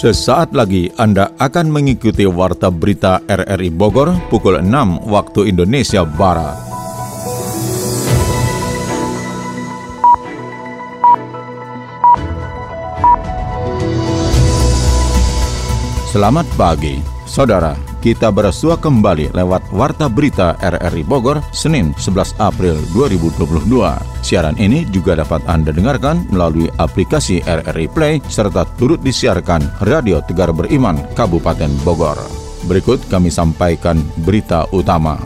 Sesaat lagi Anda akan mengikuti Warta Berita RRI Bogor pukul 6 waktu Indonesia Barat. Selamat pagi, saudara. Kita bersua kembali lewat Warta Berita RRI Bogor, Senin 11 April 2022. Siaran ini juga dapat Anda dengarkan melalui aplikasi RRI Play serta turut disiarkan Radio Tegar Beriman Kabupaten Bogor. Berikut kami sampaikan berita utama.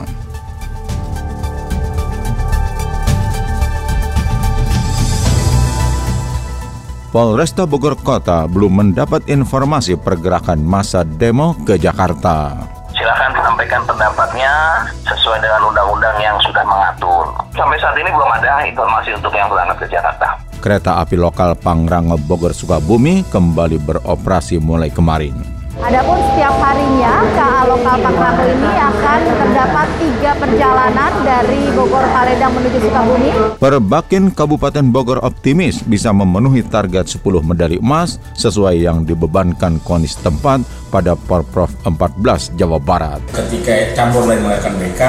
Polresta Bogor Kota belum mendapat informasi pergerakan masa demo ke Jakarta. Silakan sampaikan pendapatnya sesuai dengan undang-undang yang sudah mengatur. Sampai saat ini belum ada informasi untuk yang berangkat ke Jakarta. Kereta api lokal Pangrango Bogor Sukabumi kembali beroperasi mulai kemarin. Adapun setiap harinya KA lokal Pangrango ini akan terdapat tiga perjalanan dari Bogor Paredang menuju Sukabumi. Perbakin Kabupaten Bogor optimis bisa memenuhi target 10 medali emas sesuai yang dibebankan konis tempat pada Porprov 14 Jawa Barat. Ketika campur lain mengadakan BK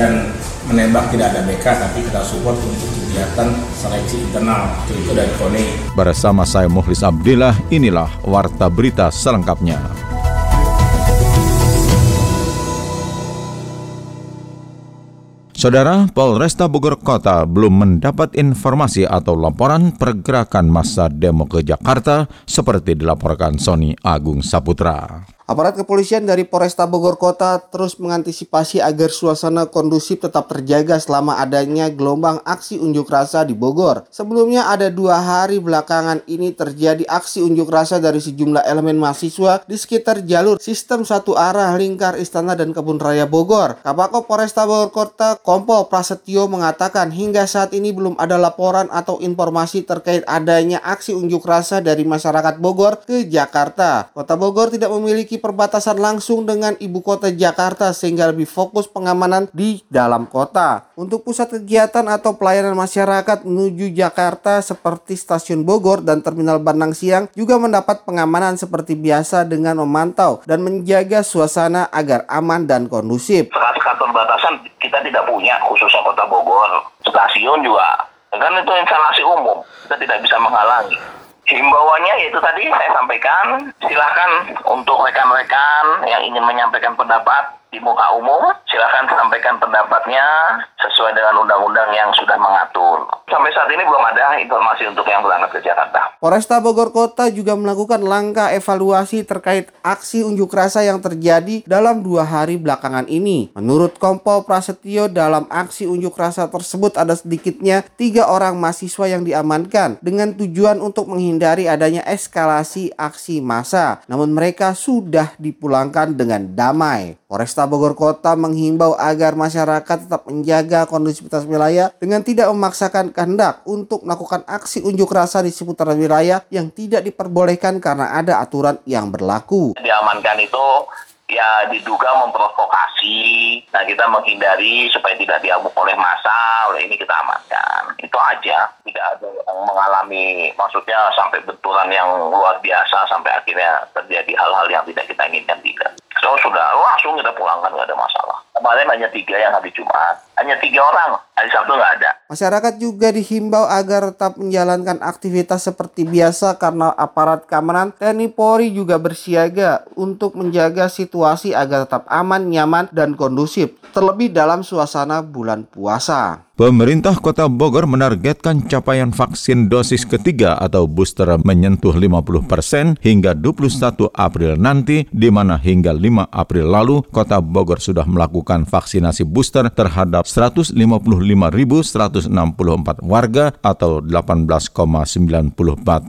dan menembak tidak ada BK tapi kita support untuk kegiatan seleksi internal itu dari KONI. Bersama saya Muhlis Abdillah, inilah Warta Berita selengkapnya. Saudara, Polresta Bogor Kota belum mendapat informasi atau laporan pergerakan massa demo ke Jakarta seperti dilaporkan Sony Agung Saputra. Aparat kepolisian dari Polresta Bogor Kota terus mengantisipasi agar suasana kondusif tetap terjaga selama adanya gelombang aksi unjuk rasa di Bogor. Sebelumnya ada dua hari belakangan ini terjadi aksi unjuk rasa dari sejumlah elemen mahasiswa di sekitar jalur sistem satu arah lingkar Istana dan Kebun Raya Bogor. Kapako Polresta Bogor Kota Kompol Prasetyo mengatakan hingga saat ini belum ada laporan atau informasi terkait adanya aksi unjuk rasa dari masyarakat Bogor ke Jakarta. Kota Bogor tidak memiliki perbatasan langsung dengan ibu kota Jakarta sehingga lebih fokus pengamanan di dalam kota. Untuk pusat kegiatan atau pelayanan masyarakat menuju Jakarta seperti stasiun Bogor dan terminal Bandang Siang juga mendapat pengamanan seperti biasa dengan memantau dan menjaga suasana agar aman dan kondusif. Sekat-sekat perbatasan kita tidak punya khususnya kota Bogor. Stasiun juga kan itu instalasi umum kita tidak bisa menghalangi himbauannya yaitu tadi saya sampaikan silahkan untuk rekan-rekan yang ingin menyampaikan pendapat di muka umum, silahkan sampaikan pendapatnya sesuai dengan undang-undang yang sudah mengatur. Sampai saat ini belum ada informasi untuk yang berangkat ke Jakarta. Polresta Bogor Kota juga melakukan langkah evaluasi terkait aksi unjuk rasa yang terjadi dalam dua hari belakangan ini. Menurut Kompol Prasetyo, dalam aksi unjuk rasa tersebut ada sedikitnya tiga orang mahasiswa yang diamankan dengan tujuan untuk menghindari adanya eskalasi aksi massa. Namun mereka sudah dipulangkan dengan damai. Polresta Bogor Kota menghimbau agar masyarakat tetap menjaga kondusivitas wilayah dengan tidak memaksakan kehendak untuk melakukan aksi unjuk rasa di seputar wilayah yang tidak diperbolehkan karena ada aturan yang berlaku. Diamankan itu ya diduga memprovokasi. Nah kita menghindari supaya tidak diamuk oleh massa, oleh ini kita amankan. Itu aja. Tidak ada yang mengalami maksudnya sampai benturan yang luar biasa sampai akhirnya terjadi hal-hal yang tidak kita inginkan tidak. So sudah langsung kita pulangkan nggak ada masalah. Kemarin hanya tiga yang hari Jumat, hanya tiga orang. Hari Sabtu nggak ada. Masyarakat juga dihimbau agar tetap menjalankan aktivitas seperti biasa karena aparat keamanan TNI Polri juga bersiaga untuk menjaga situasi agar tetap aman, nyaman, dan kondusif. Terlebih dalam suasana bulan puasa. Pemerintah Kota Bogor menargetkan capaian vaksin dosis ketiga atau booster menyentuh 50 persen hingga 21 April nanti, di mana hingga 5 April lalu Kota Bogor sudah melakukan vaksinasi booster terhadap 155.164 warga atau 18,94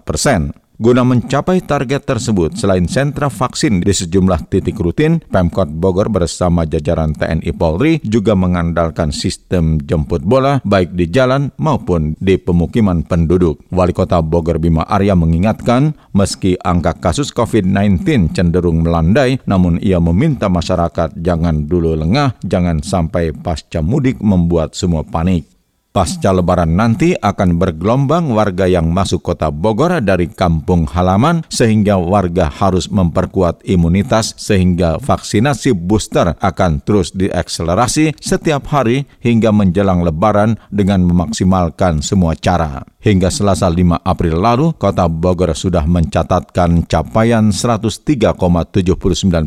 persen. Guna mencapai target tersebut, selain sentra vaksin di sejumlah titik rutin, Pemkot Bogor bersama jajaran TNI Polri juga mengandalkan sistem jemput bola baik di jalan maupun di pemukiman penduduk. Wali Kota Bogor Bima Arya mengingatkan, meski angka kasus COVID-19 cenderung melandai, namun ia meminta masyarakat jangan dulu lengah, jangan sampai pasca mudik membuat semua panik. Pasca lebaran nanti akan bergelombang warga yang masuk kota Bogor dari kampung halaman sehingga warga harus memperkuat imunitas sehingga vaksinasi booster akan terus diakselerasi setiap hari hingga menjelang lebaran dengan memaksimalkan semua cara. Hingga Selasa 5 April lalu, kota Bogor sudah mencatatkan capaian 103,79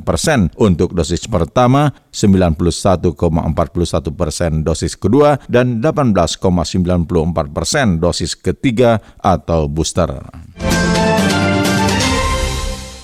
persen untuk dosis pertama, 91,41 persen dosis kedua, dan 18,94 persen dosis ketiga atau booster.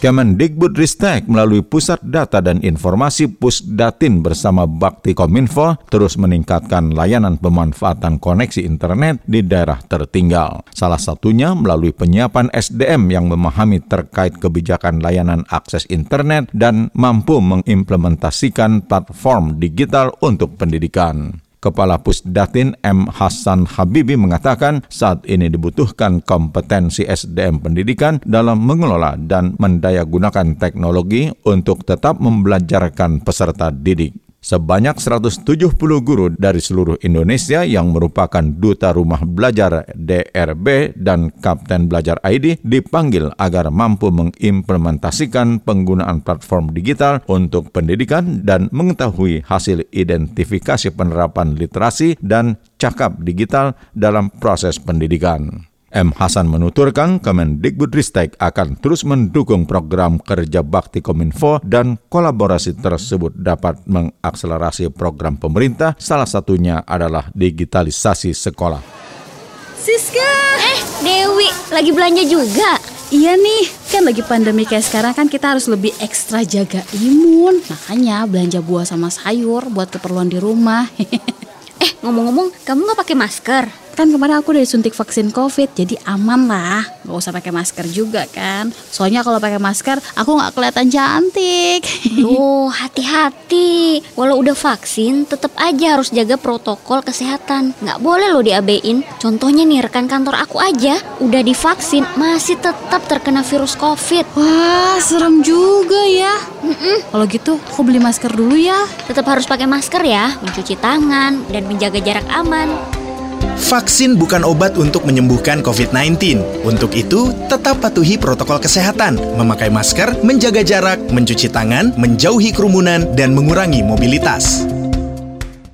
Kemendikbudristek melalui Pusat Data dan Informasi Pusdatin bersama Bakti Kominfo terus meningkatkan layanan pemanfaatan koneksi internet di daerah tertinggal. Salah satunya melalui penyiapan SDM yang memahami terkait kebijakan layanan akses internet dan mampu mengimplementasikan platform digital untuk pendidikan. Kepala Pusdatin M. Hasan Habibi mengatakan saat ini dibutuhkan kompetensi SDM pendidikan dalam mengelola dan mendayagunakan teknologi untuk tetap membelajarkan peserta didik. Sebanyak 170 guru dari seluruh Indonesia yang merupakan Duta Rumah Belajar DRB dan Kapten Belajar ID dipanggil agar mampu mengimplementasikan penggunaan platform digital untuk pendidikan dan mengetahui hasil identifikasi penerapan literasi dan cakap digital dalam proses pendidikan. M. Hasan menuturkan Kemendikbudristek akan terus mendukung program kerja bakti Kominfo dan kolaborasi tersebut dapat mengakselerasi program pemerintah, salah satunya adalah digitalisasi sekolah. Siska! Eh, Dewi, lagi belanja juga? Iya nih, kan lagi pandemi kayak sekarang kan kita harus lebih ekstra jaga imun. Makanya belanja buah sama sayur buat keperluan di rumah. eh, ngomong-ngomong, kamu nggak pakai masker? Kan kemarin aku udah disuntik vaksin COVID, jadi aman lah. Gak usah pakai masker juga kan. Soalnya kalau pakai masker, aku nggak kelihatan cantik. Oh, hati-hati. Walau udah vaksin, tetap aja harus jaga protokol kesehatan. Nggak boleh loh diabein. Contohnya nih, rekan kantor aku aja udah divaksin, masih tetap terkena virus COVID. Wah, serem juga ya. Kalau gitu, aku beli masker dulu ya. Tetap harus pakai masker ya, mencuci tangan, dan menjaga jarak aman. Vaksin bukan obat untuk menyembuhkan COVID-19. Untuk itu, tetap patuhi protokol kesehatan, memakai masker, menjaga jarak, mencuci tangan, menjauhi kerumunan, dan mengurangi mobilitas.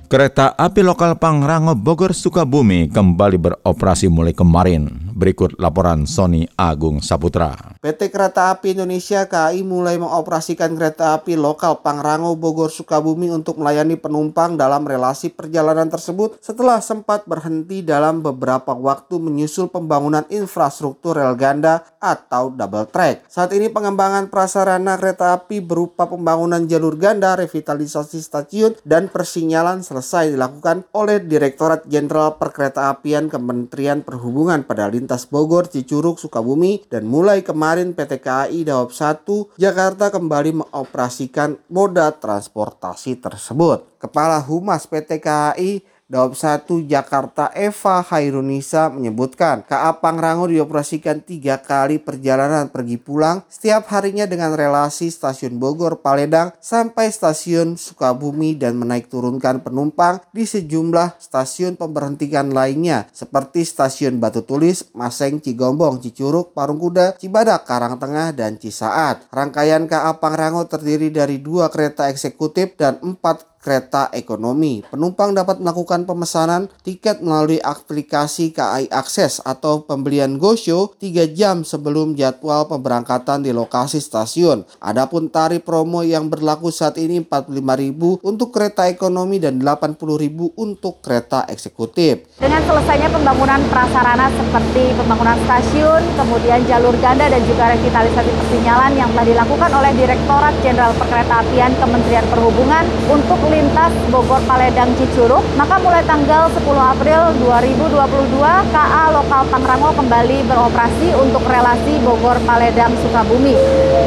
Kereta api lokal Pangrango Bogor Sukabumi kembali beroperasi mulai kemarin. Berikut laporan Sony Agung Saputra. PT Kereta Api Indonesia KAI mulai mengoperasikan kereta api lokal Pangrango Bogor Sukabumi untuk melayani penumpang dalam relasi perjalanan tersebut setelah sempat berhenti dalam beberapa waktu menyusul pembangunan infrastruktur rel ganda atau double track. Saat ini pengembangan prasarana kereta api berupa pembangunan jalur ganda, revitalisasi stasiun, dan persinyalan selesai dilakukan oleh Direktorat Jenderal Perkeretaapian Kementerian Perhubungan pada lintas Bogor, Cicurug, Sukabumi dan mulai kemarin PT KAI Daop 1 Jakarta kembali mengoperasikan moda transportasi tersebut. Kepala Humas PT KAI Daop 1 Jakarta Eva Hairunisa menyebutkan KA Pangrango dioperasikan tiga kali perjalanan pergi pulang setiap harinya dengan relasi stasiun Bogor Paledang sampai stasiun Sukabumi dan menaik turunkan penumpang di sejumlah stasiun pemberhentian lainnya seperti stasiun Batu Tulis, Maseng, Cigombong, Cicurug, Parungkuda, Cibadak, Karangtengah, dan Cisaat. Rangkaian KA Pangrango terdiri dari dua kereta eksekutif dan empat kereta ekonomi. Penumpang dapat melakukan pemesanan tiket melalui aplikasi KAI Akses atau pembelian GoShow 3 jam sebelum jadwal pemberangkatan di lokasi stasiun. Adapun tarif promo yang berlaku saat ini 45.000 untuk kereta ekonomi dan 80.000 untuk kereta eksekutif. Dengan selesainya pembangunan prasarana seperti pembangunan stasiun, kemudian jalur ganda dan juga revitalisasi persinyalan yang telah dilakukan oleh Direktorat Jenderal Perkeretaapian Kementerian Perhubungan untuk lintas Bogor Paledang Cicurug, maka mulai tanggal 10 April 2022 KA Lokal Pangrango kembali beroperasi untuk relasi Bogor Paledang Sukabumi.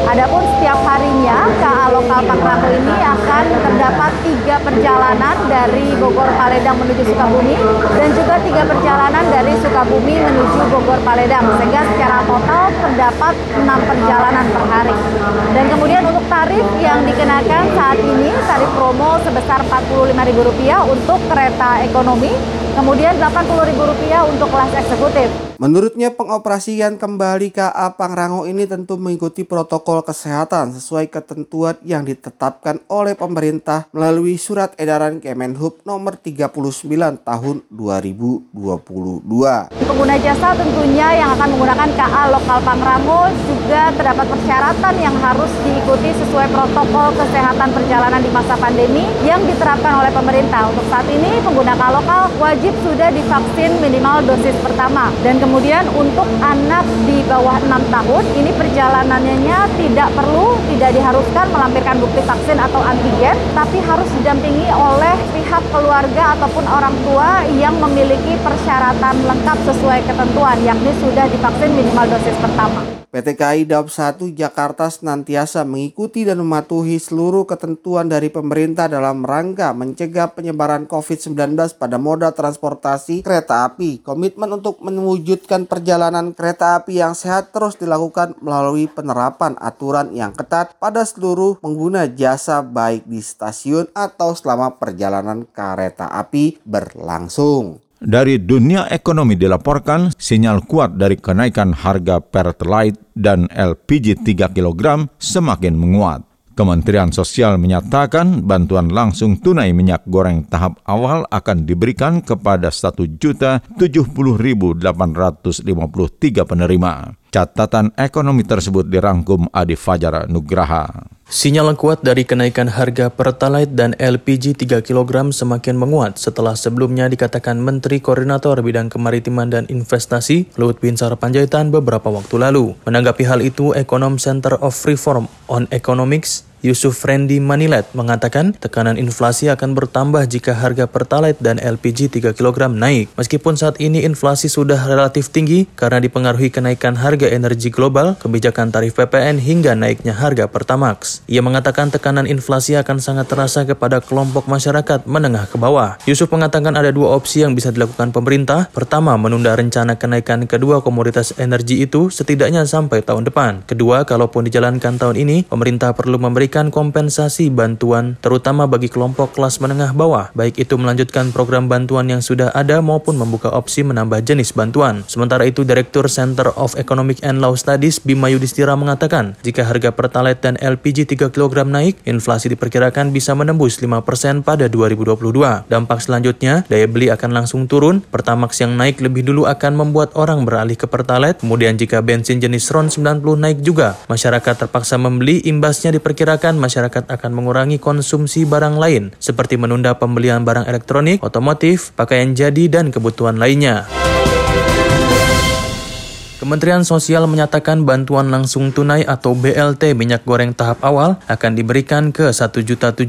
Adapun setiap harinya KA Lokal Pangrango ini akan terdapat tiga perjalanan dari Bogor Paledang menuju Sukabumi dan juga tiga perjalanan dari Sukabumi menuju Bogor Paledang sehingga secara total terdapat enam perjalanan per hari. Dan kemudian untuk tarif yang dikenakan saat ini tarif promo sebesar Rp45.000 untuk kereta ekonomi kemudian Rp80.000 untuk kelas eksekutif. Menurutnya pengoperasian kembali KA Pangrango ini tentu mengikuti protokol kesehatan sesuai ketentuan yang ditetapkan oleh pemerintah melalui surat edaran Kemenhub nomor 39 tahun 2022. Pengguna jasa tentunya yang akan menggunakan KA lokal Pangrango juga terdapat persyaratan yang harus diikuti sesuai protokol kesehatan perjalanan di masa pandemi yang diterapkan oleh pemerintah. Untuk saat ini pengguna KA lokal wajib sudah divaksin minimal dosis pertama dan Kemudian untuk anak di bawah 6 tahun, ini perjalanannya tidak perlu, tidak diharuskan melampirkan bukti vaksin atau antigen, tapi harus didampingi oleh pihak keluarga ataupun orang tua yang memiliki persyaratan lengkap sesuai ketentuan, yakni sudah divaksin minimal dosis pertama. PT KAI Daup 1 Jakarta senantiasa mengikuti dan mematuhi seluruh ketentuan dari pemerintah dalam rangka mencegah penyebaran COVID-19 pada moda transportasi kereta api. Komitmen untuk mewujudkan perjalanan kereta api yang sehat terus dilakukan melalui penerapan aturan yang ketat pada seluruh pengguna jasa baik di stasiun atau selama perjalanan kereta api berlangsung. Dari dunia ekonomi dilaporkan sinyal kuat dari kenaikan harga Pertalite dan LPG 3 kg semakin menguat. Kementerian Sosial menyatakan bantuan langsung tunai minyak goreng tahap awal akan diberikan kepada 1.070.853 penerima. Catatan ekonomi tersebut dirangkum Adi Fajar Nugraha. Sinyal kuat dari kenaikan harga Pertalite dan LPG 3 kg semakin menguat setelah sebelumnya dikatakan Menteri Koordinator Bidang Kemaritiman dan Investasi Luhut Binsar Panjaitan beberapa waktu lalu. Menanggapi hal itu, Ekonom Center of Reform on Economics Yusuf Randy Manilet mengatakan tekanan inflasi akan bertambah jika harga Pertalite dan LPG 3 kg naik. Meskipun saat ini inflasi sudah relatif tinggi karena dipengaruhi kenaikan harga energi global, kebijakan tarif PPN hingga naiknya harga Pertamax. Ia mengatakan tekanan inflasi akan sangat terasa kepada kelompok masyarakat menengah ke bawah. Yusuf mengatakan ada dua opsi yang bisa dilakukan pemerintah. Pertama, menunda rencana kenaikan kedua komoditas energi itu setidaknya sampai tahun depan. Kedua, kalaupun dijalankan tahun ini, pemerintah perlu memberikan memberikan kompensasi bantuan terutama bagi kelompok kelas menengah bawah, baik itu melanjutkan program bantuan yang sudah ada maupun membuka opsi menambah jenis bantuan. Sementara itu, Direktur Center of Economic and Law Studies Bima Yudhistira mengatakan, jika harga Pertalite dan LPG 3 kg naik, inflasi diperkirakan bisa menembus 5% pada 2022. Dampak selanjutnya, daya beli akan langsung turun, Pertamax yang naik lebih dulu akan membuat orang beralih ke Pertalite, kemudian jika bensin jenis RON 90 naik juga, masyarakat terpaksa membeli, imbasnya diperkirakan masyarakat akan mengurangi konsumsi barang lain, seperti menunda pembelian barang elektronik, otomotif, pakaian jadi, dan kebutuhan lainnya. Kementerian Sosial menyatakan bantuan langsung tunai atau BLT minyak goreng tahap awal akan diberikan ke 1.070.853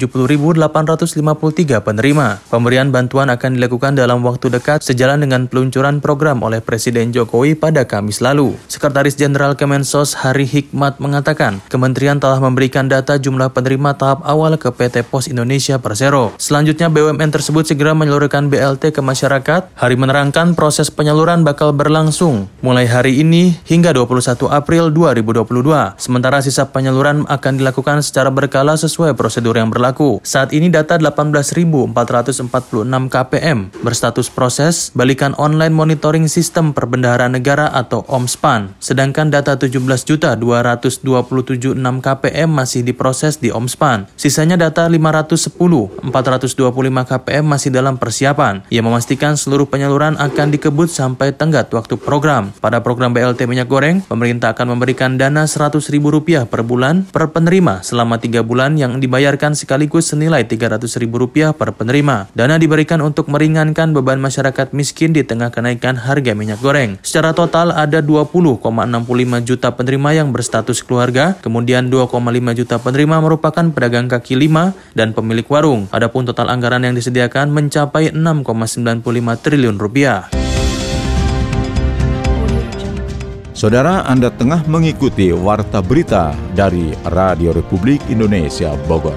penerima. Pemberian bantuan akan dilakukan dalam waktu dekat sejalan dengan peluncuran program oleh Presiden Jokowi pada Kamis lalu. Sekretaris Jenderal Kemensos Hari Hikmat mengatakan, kementerian telah memberikan data jumlah penerima tahap awal ke PT Pos Indonesia Persero. Selanjutnya BUMN tersebut segera menyalurkan BLT ke masyarakat. Hari menerangkan proses penyaluran bakal berlangsung mulai hari ini ini hingga 21 April 2022. Sementara sisa penyaluran akan dilakukan secara berkala sesuai prosedur yang berlaku. Saat ini data 18.446 KPM berstatus proses balikan online monitoring sistem perbendaharaan negara atau OMSPAN. Sedangkan data 17.227.6 KPM masih diproses di OMSPAN. Sisanya data 510, 425 KPM masih dalam persiapan. Ia memastikan seluruh penyaluran akan dikebut sampai tenggat waktu program. Pada program BLT minyak goreng, pemerintah akan memberikan dana Rp100.000 per bulan per penerima selama 3 bulan yang dibayarkan sekaligus senilai Rp300.000 per penerima. Dana diberikan untuk meringankan beban masyarakat miskin di tengah kenaikan harga minyak goreng. Secara total ada 20,65 juta penerima yang berstatus keluarga, kemudian 2,5 juta penerima merupakan pedagang kaki lima dan pemilik warung. Adapun total anggaran yang disediakan mencapai 6,95 triliun rupiah. Saudara Anda tengah mengikuti Warta Berita dari Radio Republik Indonesia Bogor.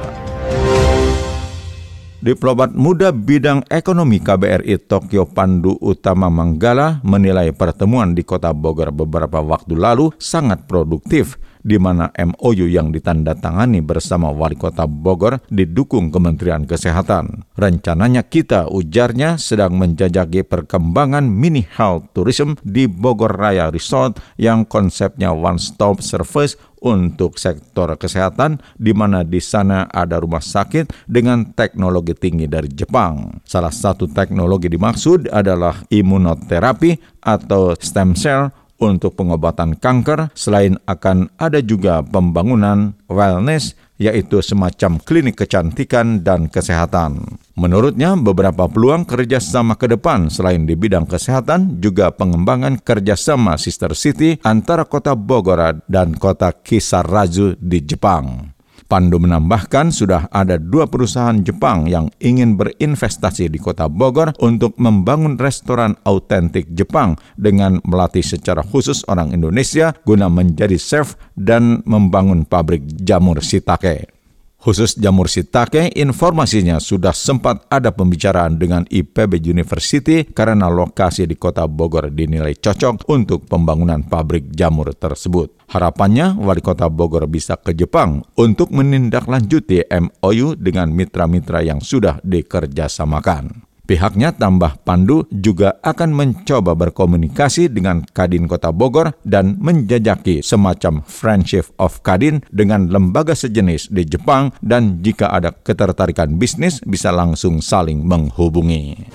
Diplomat muda bidang ekonomi KBRI Tokyo Pandu Utama Manggala menilai pertemuan di kota Bogor beberapa waktu lalu sangat produktif di mana MOU yang ditandatangani bersama Wali Kota Bogor didukung Kementerian Kesehatan. Rencananya kita, ujarnya, sedang menjajaki perkembangan mini health tourism di Bogor Raya Resort yang konsepnya one-stop service untuk sektor kesehatan di mana di sana ada rumah sakit dengan teknologi tinggi dari Jepang. Salah satu teknologi dimaksud adalah imunoterapi atau stem cell untuk pengobatan kanker selain akan ada juga pembangunan wellness yaitu semacam klinik kecantikan dan kesehatan. Menurutnya, beberapa peluang kerjasama ke depan selain di bidang kesehatan juga pengembangan kerjasama Sister City antara kota Bogor dan kota Kisarazu di Jepang. Pandu menambahkan sudah ada dua perusahaan Jepang yang ingin berinvestasi di kota Bogor untuk membangun restoran autentik Jepang dengan melatih secara khusus orang Indonesia guna menjadi chef dan membangun pabrik jamur sitake. Khusus jamur sitake, informasinya sudah sempat ada pembicaraan dengan IPB University karena lokasi di kota Bogor dinilai cocok untuk pembangunan pabrik jamur tersebut. Harapannya, Wali Kota Bogor bisa ke Jepang untuk menindaklanjuti MOU dengan mitra-mitra yang sudah dikerjasamakan. Pihaknya tambah Pandu juga akan mencoba berkomunikasi dengan Kadin Kota Bogor dan menjajaki semacam Friendship of Kadin dengan lembaga sejenis di Jepang dan jika ada ketertarikan bisnis bisa langsung saling menghubungi.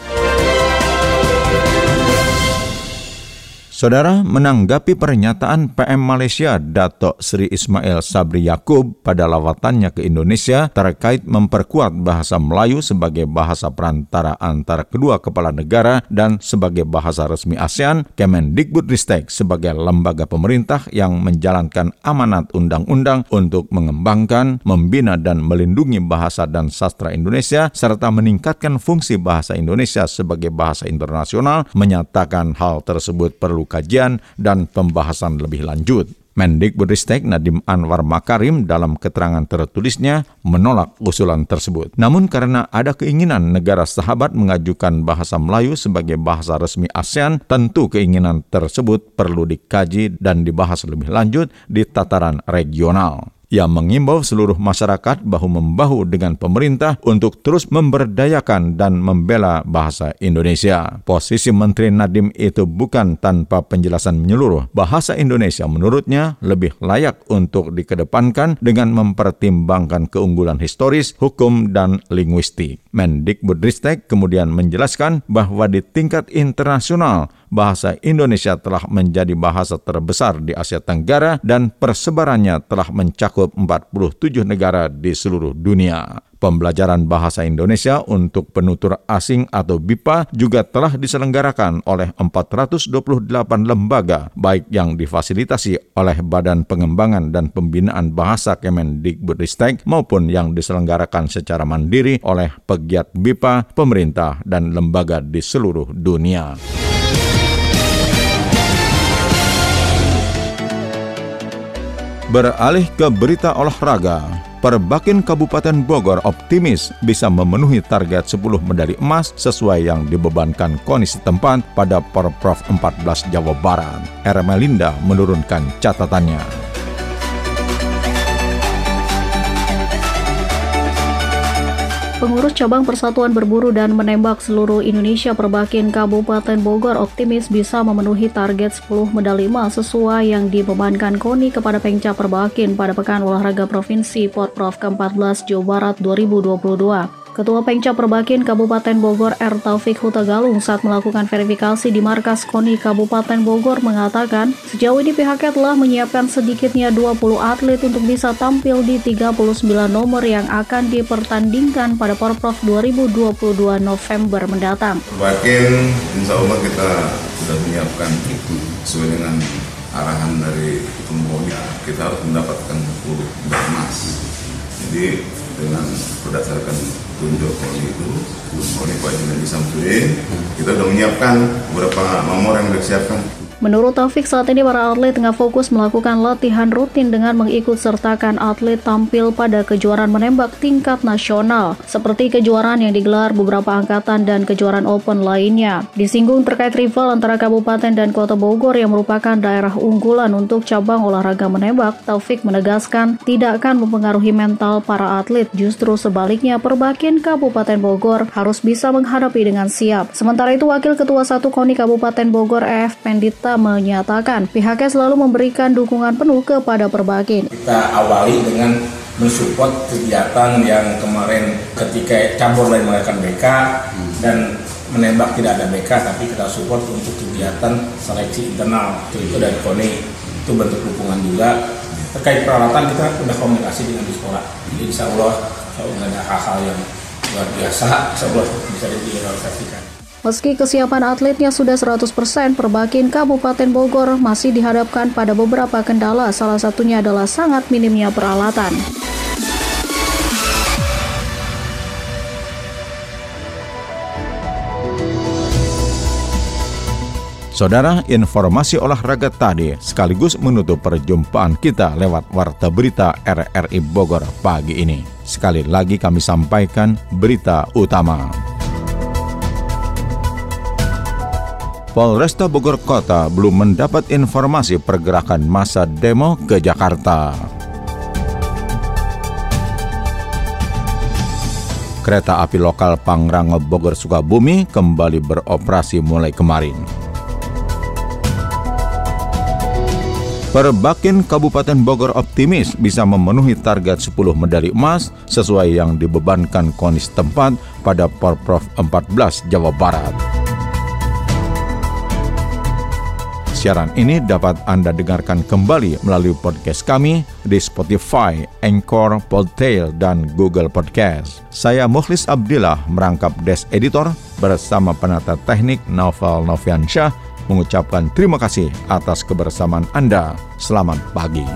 Saudara menanggapi pernyataan PM Malaysia Dato Sri Ismail Sabri Yakub pada lawatannya ke Indonesia terkait memperkuat bahasa Melayu sebagai bahasa perantara antara kedua kepala negara dan sebagai bahasa resmi ASEAN, Kemendikbudristek sebagai lembaga pemerintah yang menjalankan amanat undang-undang untuk mengembangkan, membina dan melindungi bahasa dan sastra Indonesia serta meningkatkan fungsi bahasa Indonesia sebagai bahasa internasional menyatakan hal tersebut perlu kajian dan pembahasan lebih lanjut. Mendikbudristek Nadiem Anwar Makarim dalam keterangan tertulisnya menolak usulan tersebut. Namun karena ada keinginan negara sahabat mengajukan bahasa Melayu sebagai bahasa resmi ASEAN, tentu keinginan tersebut perlu dikaji dan dibahas lebih lanjut di tataran regional. Ia mengimbau seluruh masyarakat bahu-membahu dengan pemerintah untuk terus memberdayakan dan membela bahasa Indonesia. Posisi Menteri Nadiem itu bukan tanpa penjelasan menyeluruh. Bahasa Indonesia menurutnya lebih layak untuk dikedepankan dengan mempertimbangkan keunggulan historis, hukum, dan linguistik. Mendikbudristek kemudian menjelaskan bahwa di tingkat internasional, bahasa Indonesia telah menjadi bahasa terbesar di Asia Tenggara dan persebarannya telah mencakup 47 negara di seluruh dunia. Pembelajaran bahasa Indonesia untuk penutur asing atau BIPA juga telah diselenggarakan oleh 428 lembaga, baik yang difasilitasi oleh Badan Pengembangan dan Pembinaan Bahasa Kemendikbudristek maupun yang diselenggarakan secara mandiri oleh pegiat BIPA, pemerintah, dan lembaga di seluruh dunia. Beralih ke berita olahraga, Perbakin Kabupaten Bogor optimis bisa memenuhi target 10 medali emas sesuai yang dibebankan KONI setempat pada Porprov 14 Jawa Barat. Ermelinda menurunkan catatannya. Pengurus Cabang Persatuan Berburu dan Menembak seluruh Indonesia Perbakin Kabupaten Bogor optimis bisa memenuhi target 10 medali emas sesuai yang dibebankan KONI kepada Pengca Perbakin pada Pekan Olahraga Provinsi Porprov ke-14 Jawa Barat 2022. Ketua Pengca Perbakin Kabupaten Bogor R. Taufik Hutagalung saat melakukan verifikasi di markas KONI Kabupaten Bogor mengatakan sejauh ini pihaknya telah menyiapkan sedikitnya 20 atlet untuk bisa tampil di 39 nomor yang akan dipertandingkan pada Porprov 2022 November mendatang. Perbakin insya Allah kita sudah menyiapkan itu sesuai dengan arahan dari pembangunan kita harus mendapatkan 10 emas. Jadi dengan berdasarkan tunjuk koni itu koni Pak Junaidi Samsudin kita sudah menyiapkan beberapa nomor yang sudah disiapkan Menurut Taufik, saat ini para atlet tengah fokus melakukan latihan rutin dengan mengikut sertakan atlet tampil pada kejuaraan menembak tingkat nasional, seperti kejuaraan yang digelar beberapa angkatan dan kejuaraan open lainnya. Disinggung terkait rival antara kabupaten dan kota Bogor yang merupakan daerah unggulan untuk cabang olahraga menembak, Taufik menegaskan tidak akan mempengaruhi mental para atlet, justru sebaliknya perbakin Kabupaten Bogor harus bisa menghadapi dengan siap. Sementara itu, Wakil Ketua 1 KONI Kabupaten Bogor EF Pendita menyatakan. Pihaknya selalu memberikan dukungan penuh kepada Perbakin. Kita awali dengan mensupport kegiatan yang kemarin ketika cabur lain mengadakan BK dan menembak tidak ada BK tapi kita support untuk kegiatan seleksi internal itu dari KONI itu bentuk dukungan juga. Terkait peralatan kita sudah komunikasi dengan di sekolah. Jadi insya Allah kalau ada hal-hal yang luar biasa. Insya Allah bisa direalisasikan Meski kesiapan atletnya sudah 100%, Perbakin Kabupaten Bogor masih dihadapkan pada beberapa kendala, salah satunya adalah sangat minimnya peralatan. Saudara, informasi olahraga tadi sekaligus menutup perjumpaan kita lewat Warta Berita RRI Bogor pagi ini. Sekali lagi kami sampaikan berita utama. Polresta Bogor Kota belum mendapat informasi pergerakan masa demo ke Jakarta. Kereta api lokal Pangrango Bogor Sukabumi kembali beroperasi mulai kemarin. Perbakin Kabupaten Bogor optimis bisa memenuhi target 10 medali emas sesuai yang dibebankan konis tempat pada Porprov 14 Jawa Barat. Siaran ini dapat Anda dengarkan kembali melalui podcast kami di Spotify, Anchor, Podtail, dan Google Podcast. Saya Mukhlis Abdillah merangkap Des Editor bersama penata teknik Novel Noviansyah mengucapkan terima kasih atas kebersamaan Anda. Selamat pagi.